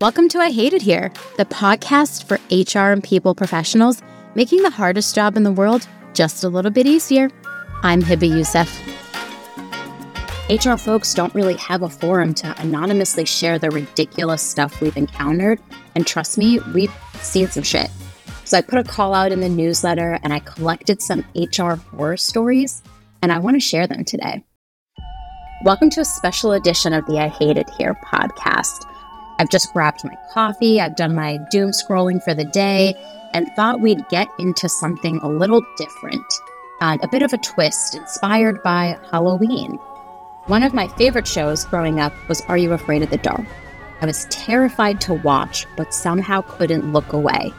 Welcome to I Hate It Here, the podcast for HR and people professionals, making the hardest job in the world just a little bit easier. I'm Hebba Youssef. HR folks don't really have a forum to anonymously share the ridiculous stuff we've encountered. And trust me, we've seen some shit. So I put a call out in the newsletter and I collected some HR horror stories, and I want to share them today. Welcome to a special edition of the I Hate It Here podcast. I've just grabbed my coffee, I've done my doom scrolling for the day, and thought we'd get into something a little different, uh, a bit of a twist inspired by Halloween. One of my favorite shows growing up was Are You Afraid of the Dark? I was terrified to watch, but somehow couldn't look away,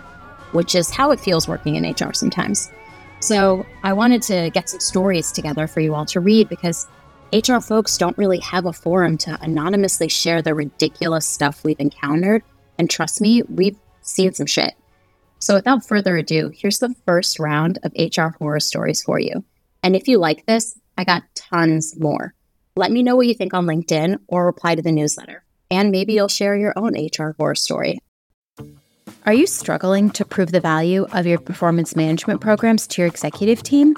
which is how it feels working in HR sometimes. So I wanted to get some stories together for you all to read because HR folks don't really have a forum to anonymously share the ridiculous stuff we've encountered. And trust me, we've seen some shit. So without further ado, here's the first round of HR horror stories for you. And if you like this, I got tons more. Let me know what you think on LinkedIn or reply to the newsletter. And maybe you'll share your own HR horror story. Are you struggling to prove the value of your performance management programs to your executive team?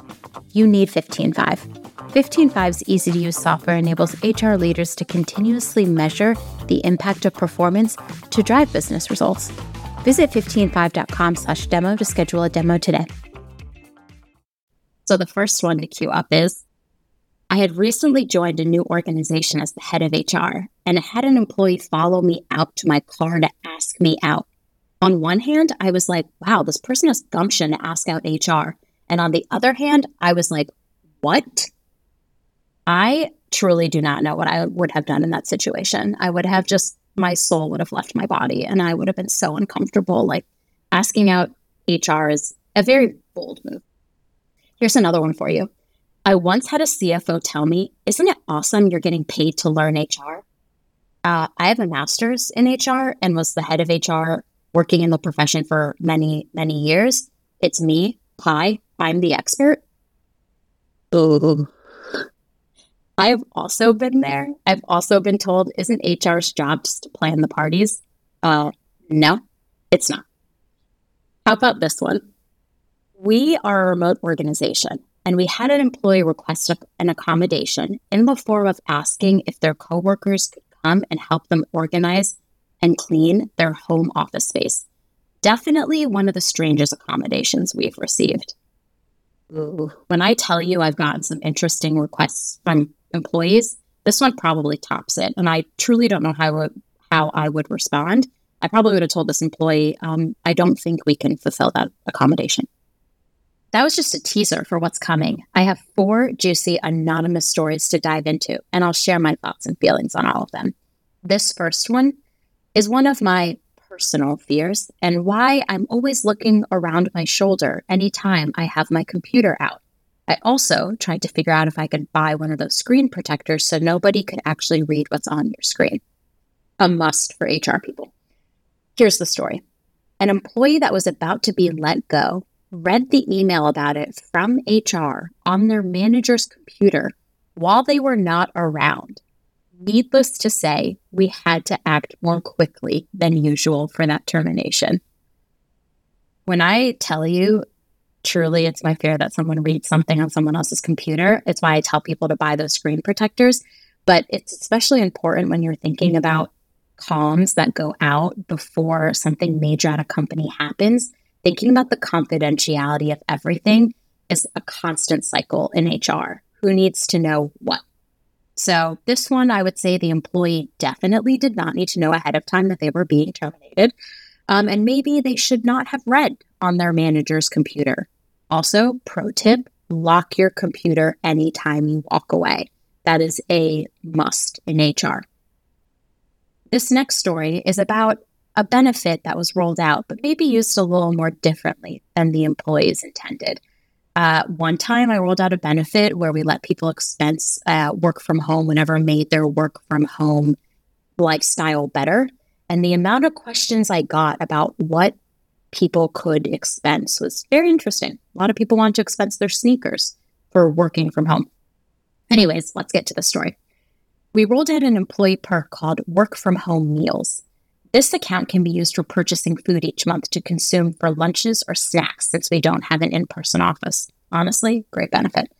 You need 15Five. 15Five's easy to use software enables HR leaders to continuously measure the impact of performance to drive business results. Visit 15Five.com slash demo to schedule a demo today. So the first one to queue up is I had recently joined a new organization as the head of HR, and had an employee follow me out to my car to ask me out. On one hand, I was like, wow, this person has gumption to ask out HR. And on the other hand, I was like, what? I truly do not know what I would have done in that situation. I would have just, my soul would have left my body and I would have been so uncomfortable. Like asking out HR is a very bold move. Here's another one for you. I once had a CFO tell me, Isn't it awesome you're getting paid to learn HR? Uh, I have a master's in HR and was the head of HR working in the profession for many, many years. It's me. Hi, I'm the expert. Ooh. I've also been there. I've also been told, isn't HR's job just to plan the parties? Uh, no, it's not. How about this one? We are a remote organization, and we had an employee request an accommodation in the form of asking if their coworkers could come and help them organize and clean their home office space. Definitely one of the strangest accommodations we've received. Ooh, when I tell you I've gotten some interesting requests from employees, this one probably tops it. And I truly don't know how, how I would respond. I probably would have told this employee, um, I don't think we can fulfill that accommodation. That was just a teaser for what's coming. I have four juicy anonymous stories to dive into, and I'll share my thoughts and feelings on all of them. This first one is one of my personal fears and why I'm always looking around my shoulder anytime I have my computer out. I also tried to figure out if I could buy one of those screen protectors so nobody could actually read what's on your screen. A must for HR people. Here's the story an employee that was about to be let go read the email about it from HR on their manager's computer while they were not around. Needless to say, we had to act more quickly than usual for that termination. When I tell you truly it's my fear that someone reads something on someone else's computer. It's why I tell people to buy those screen protectors. But it's especially important when you're thinking mm-hmm. about comms that go out before something major at a company happens. Thinking about the confidentiality of everything is a constant cycle in HR. Who needs to know what? So, this one, I would say the employee definitely did not need to know ahead of time that they were being terminated. Um, and maybe they should not have read on their manager's computer. Also, pro tip lock your computer anytime you walk away. That is a must in HR. This next story is about a benefit that was rolled out, but maybe used a little more differently than the employees intended. Uh, one time, I rolled out a benefit where we let people expense uh, work from home whenever made their work from home lifestyle better. And the amount of questions I got about what people could expense was very interesting. A lot of people want to expense their sneakers for working from home. Anyways, let's get to the story. We rolled out an employee perk called work from home meals. This account can be used for purchasing food each month to consume for lunches or snacks since we don't have an in person office. Honestly, great benefit.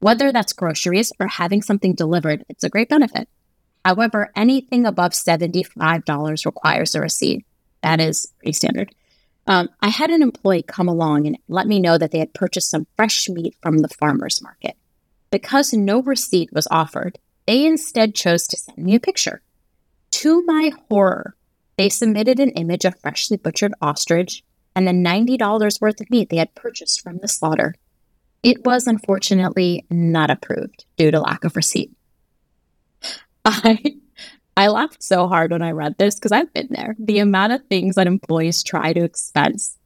Whether that's groceries or having something delivered, it's a great benefit. However, anything above $75 requires a receipt. That is pretty standard. Um, I had an employee come along and let me know that they had purchased some fresh meat from the farmer's market. Because no receipt was offered, they instead chose to send me a picture. To my horror, they submitted an image of freshly butchered ostrich and the $90 worth of meat they had purchased from the slaughter. It was unfortunately not approved due to lack of receipt. I I laughed so hard when I read this because I've been there. The amount of things that employees try to expense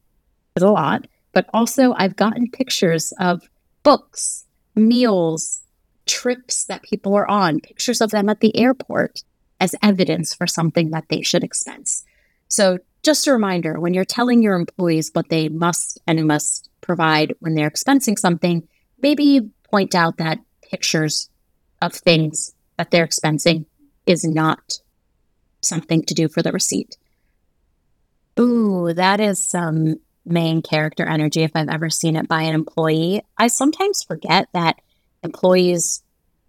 is a lot, but also I've gotten pictures of books, meals, trips that people are on, pictures of them at the airport as evidence for something that they should expense. So, just a reminder when you're telling your employees what they must and must provide when they're expensing something, maybe point out that pictures of things that they're expensing is not something to do for the receipt. Ooh, that is some main character energy if I've ever seen it by an employee. I sometimes forget that employees,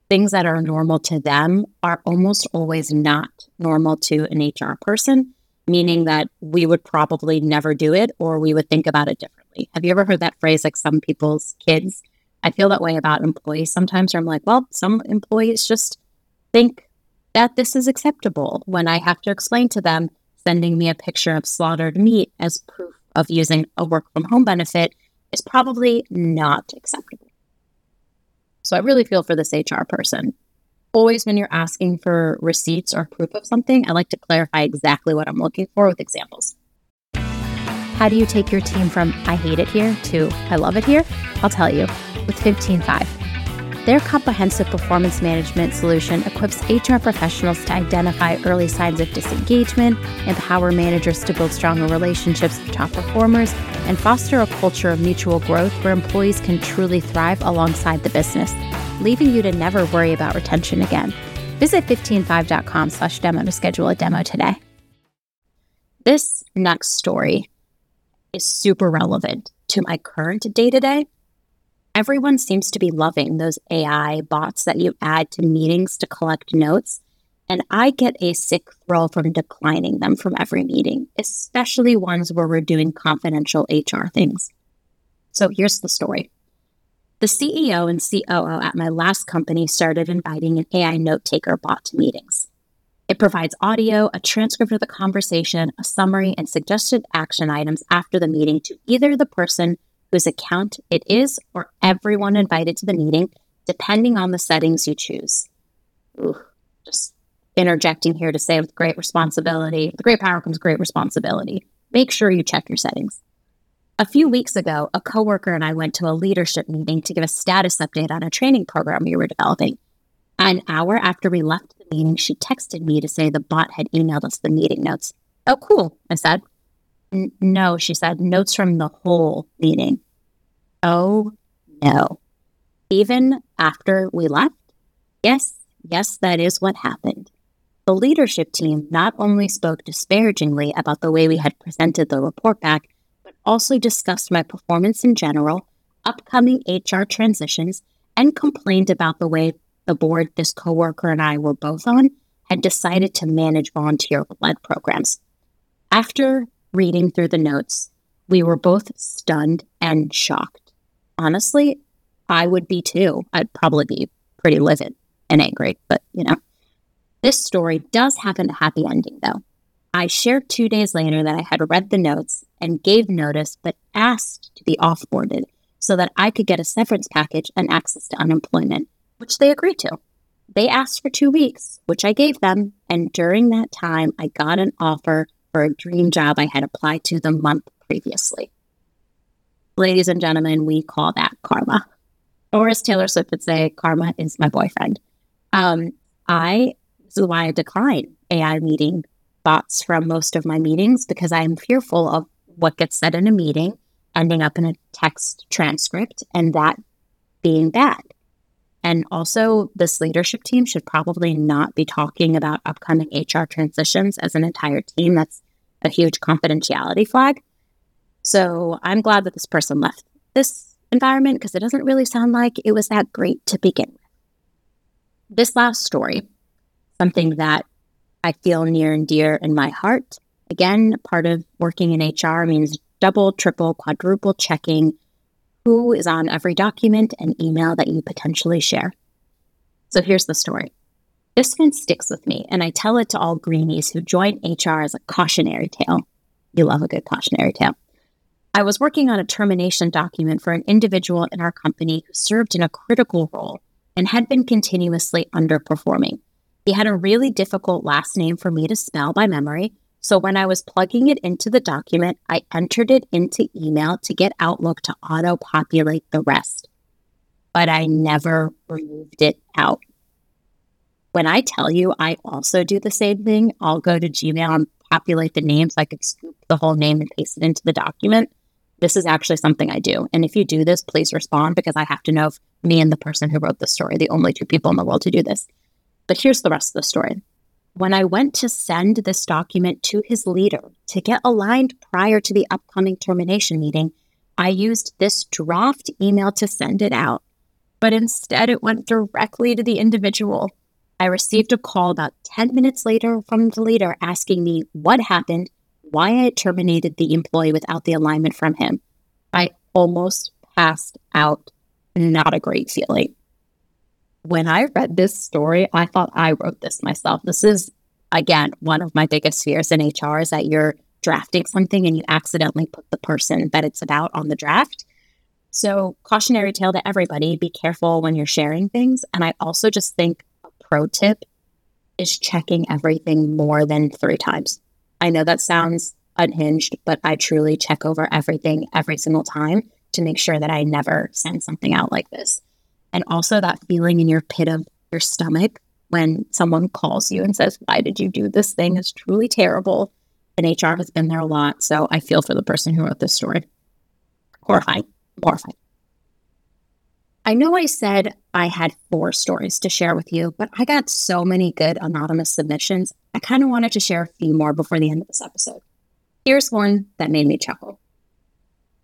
things that are normal to them are almost always not normal to an HR person, meaning that we would probably never do it or we would think about it differently. Have you ever heard that phrase like some people's kids? I feel that way about employees sometimes where I'm like, well, some employees just think that this is acceptable when I have to explain to them sending me a picture of slaughtered meat as proof of using a work from home benefit is probably not acceptable. So I really feel for this HR person. Always, when you're asking for receipts or proof of something, I like to clarify exactly what I'm looking for with examples. How do you take your team from I hate it here to I love it here? I'll tell you with 15Five. Their comprehensive performance management solution equips HR professionals to identify early signs of disengagement, empower managers to build stronger relationships with top performers, and foster a culture of mutual growth where employees can truly thrive alongside the business, leaving you to never worry about retention again. Visit 15five.com slash demo to schedule a demo today. This next story is super relevant to my current day to day everyone seems to be loving those AI bots that you add to meetings to collect notes. And I get a sick thrill from declining them from every meeting, especially ones where we're doing confidential HR things. So here's the story. The CEO and COO at my last company started inviting an AI note taker bot to meetings. It provides audio, a transcript of the conversation, a summary, and suggested action items after the meeting to either the person whose account it is or everyone invited to the meeting, depending on the settings you choose. Ooh, just interjecting here to say with great responsibility, with great power comes great responsibility. Make sure you check your settings. A few weeks ago, a coworker and I went to a leadership meeting to give a status update on a training program we were developing. An hour after we left the meeting, she texted me to say the bot had emailed us the meeting notes. Oh, cool, I said. No, she said, notes from the whole meeting. Oh, no. Even after we left? Yes, yes, that is what happened. The leadership team not only spoke disparagingly about the way we had presented the report back, but also discussed my performance in general, upcoming HR transitions, and complained about the way the board this coworker and I were both on had decided to manage volunteer led programs. After reading through the notes, we were both stunned and shocked. Honestly, I would be too. I'd probably be pretty livid and angry, but you know. This story does have a happy ending, though. I shared two days later that I had read the notes and gave notice, but asked to be offboarded so that I could get a severance package and access to unemployment, which they agreed to. They asked for two weeks, which I gave them, and during that time, I got an offer for a dream job I had applied to the month previously. Ladies and gentlemen, we call that karma. Or as Taylor Swift would say, karma is my boyfriend. Um, I, this is why I decline AI meeting bots from most of my meetings because I am fearful of what gets said in a meeting ending up in a text transcript and that being bad. And also, this leadership team should probably not be talking about upcoming HR transitions as an entire team. That's a huge confidentiality flag. So I'm glad that this person left this environment because it doesn't really sound like it was that great to begin with. This last story, something that I feel near and dear in my heart. Again, part of working in HR means double, triple, quadruple checking who is on every document and email that you potentially share. So here's the story. This one sticks with me, and I tell it to all greenies who join HR as a cautionary tale. You love a good cautionary tale. I was working on a termination document for an individual in our company who served in a critical role and had been continuously underperforming. He had a really difficult last name for me to spell by memory, so when I was plugging it into the document, I entered it into email to get Outlook to auto populate the rest. But I never removed it out. When I tell you I also do the same thing, I'll go to Gmail and populate the names. I could scoop the whole name and paste it into the document. This is actually something I do. And if you do this, please respond because I have to know if me and the person who wrote the story, the only two people in the world to do this. But here's the rest of the story. When I went to send this document to his leader to get aligned prior to the upcoming termination meeting, I used this draft email to send it out. But instead, it went directly to the individual. I received a call about 10 minutes later from the leader asking me what happened why I terminated the employee without the alignment from him. I almost passed out. Not a great feeling. When I read this story, I thought I wrote this myself. This is, again, one of my biggest fears in HR is that you're drafting something and you accidentally put the person that it's about on the draft. So, cautionary tale to everybody be careful when you're sharing things. And I also just think a pro tip is checking everything more than three times. I know that sounds unhinged, but I truly check over everything every single time to make sure that I never send something out like this. And also that feeling in your pit of your stomach when someone calls you and says, Why did you do this thing is truly terrible. And HR has been there a lot. So I feel for the person who wrote this story. Horrifying. Horrifying. I know I said I had four stories to share with you, but I got so many good anonymous submissions. I kind of wanted to share a few more before the end of this episode. Here's one that made me chuckle.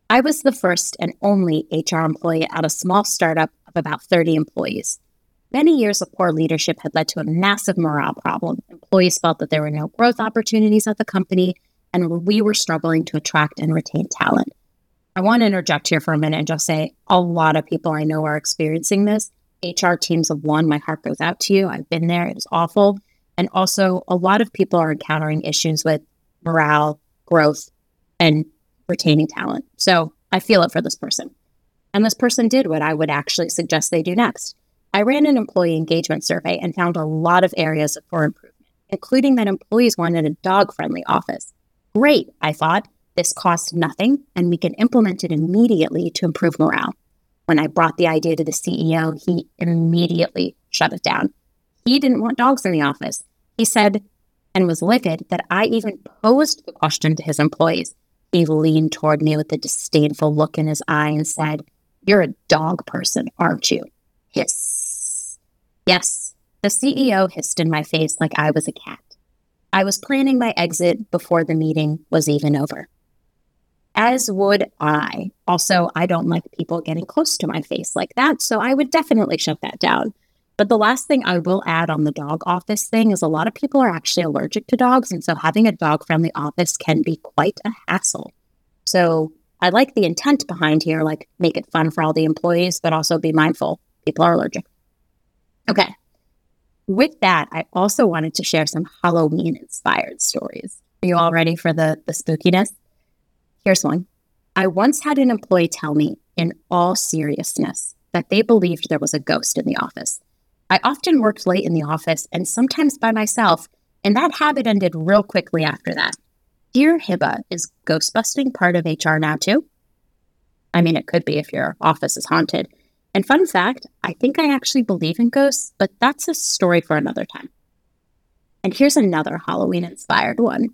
I was the first and only HR employee at a small startup of about 30 employees. Many years of poor leadership had led to a massive morale problem. Employees felt that there were no growth opportunities at the company, and we were struggling to attract and retain talent. I want to interject here for a minute and just say a lot of people I know are experiencing this. HR teams of one, my heart goes out to you. I've been there, it was awful. And also, a lot of people are encountering issues with morale, growth, and retaining talent. So I feel it for this person. And this person did what I would actually suggest they do next. I ran an employee engagement survey and found a lot of areas for improvement, including that employees wanted a dog friendly office. Great, I thought. This costs nothing, and we can implement it immediately to improve morale. When I brought the idea to the CEO, he immediately shut it down. He didn't want dogs in the office. He said, and was livid, that I even posed the question to his employees. He leaned toward me with a disdainful look in his eye and said, You're a dog person, aren't you? Hiss. Yes, the CEO hissed in my face like I was a cat. I was planning my exit before the meeting was even over as would I. Also, I don't like people getting close to my face like that, so I would definitely shut that down. But the last thing I will add on the dog office thing is a lot of people are actually allergic to dogs, and so having a dog friendly office can be quite a hassle. So I like the intent behind here, like make it fun for all the employees, but also be mindful people are allergic. Okay. With that, I also wanted to share some Halloween inspired stories. Are you all ready for the, the spookiness? Here's one. I once had an employee tell me, in all seriousness, that they believed there was a ghost in the office. I often worked late in the office and sometimes by myself, and that habit ended real quickly after that. Dear Hebba, is ghostbusting part of HR now too? I mean, it could be if your office is haunted. And fun fact, I think I actually believe in ghosts, but that's a story for another time. And here's another Halloween inspired one.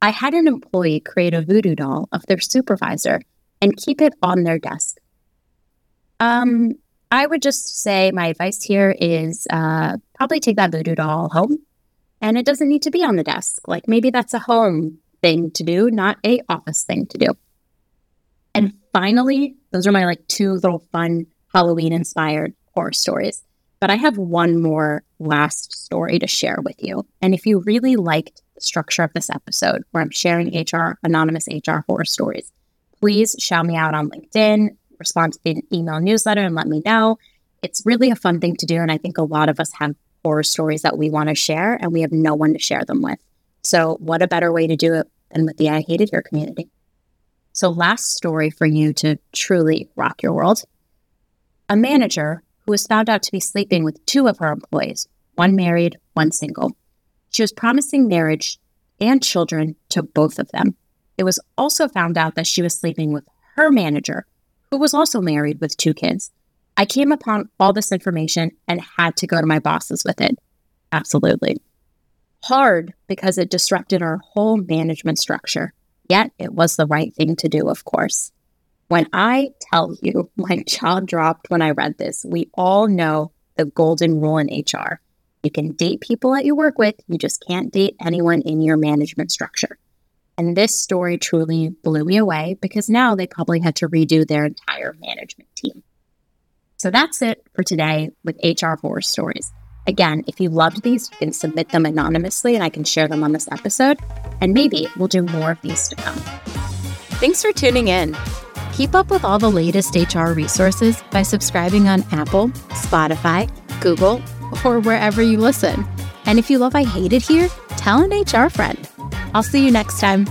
I had an employee create a voodoo doll of their supervisor and keep it on their desk. Um, I would just say my advice here is uh, probably take that voodoo doll home. And it doesn't need to be on the desk. Like maybe that's a home thing to do, not a office thing to do. And finally, those are my like two little fun Halloween inspired horror stories. But I have one more last story to share with you. And if you really liked structure of this episode, where I'm sharing HR, anonymous HR horror stories, please shout me out on LinkedIn, respond to the email newsletter, and let me know. It's really a fun thing to do. And I think a lot of us have horror stories that we want to share, and we have no one to share them with. So, what a better way to do it than with the I Hate Your community? So, last story for you to truly rock your world. A manager who was found out to be sleeping with two of her employees, one married, one single. She was promising marriage and children to both of them. It was also found out that she was sleeping with her manager, who was also married with two kids. I came upon all this information and had to go to my bosses with it. Absolutely. Hard because it disrupted our whole management structure. Yet it was the right thing to do, of course. When I tell you my jaw dropped when I read this, we all know the golden rule in HR. You can date people that you work with, you just can't date anyone in your management structure. And this story truly blew me away because now they probably had to redo their entire management team. So that's it for today with HR horror stories. Again, if you loved these, you can submit them anonymously and I can share them on this episode. And maybe we'll do more of these to come. Thanks for tuning in. Keep up with all the latest HR resources by subscribing on Apple, Spotify, Google, or wherever you listen. And if you love I Hate It Here, tell an HR friend. I'll see you next time.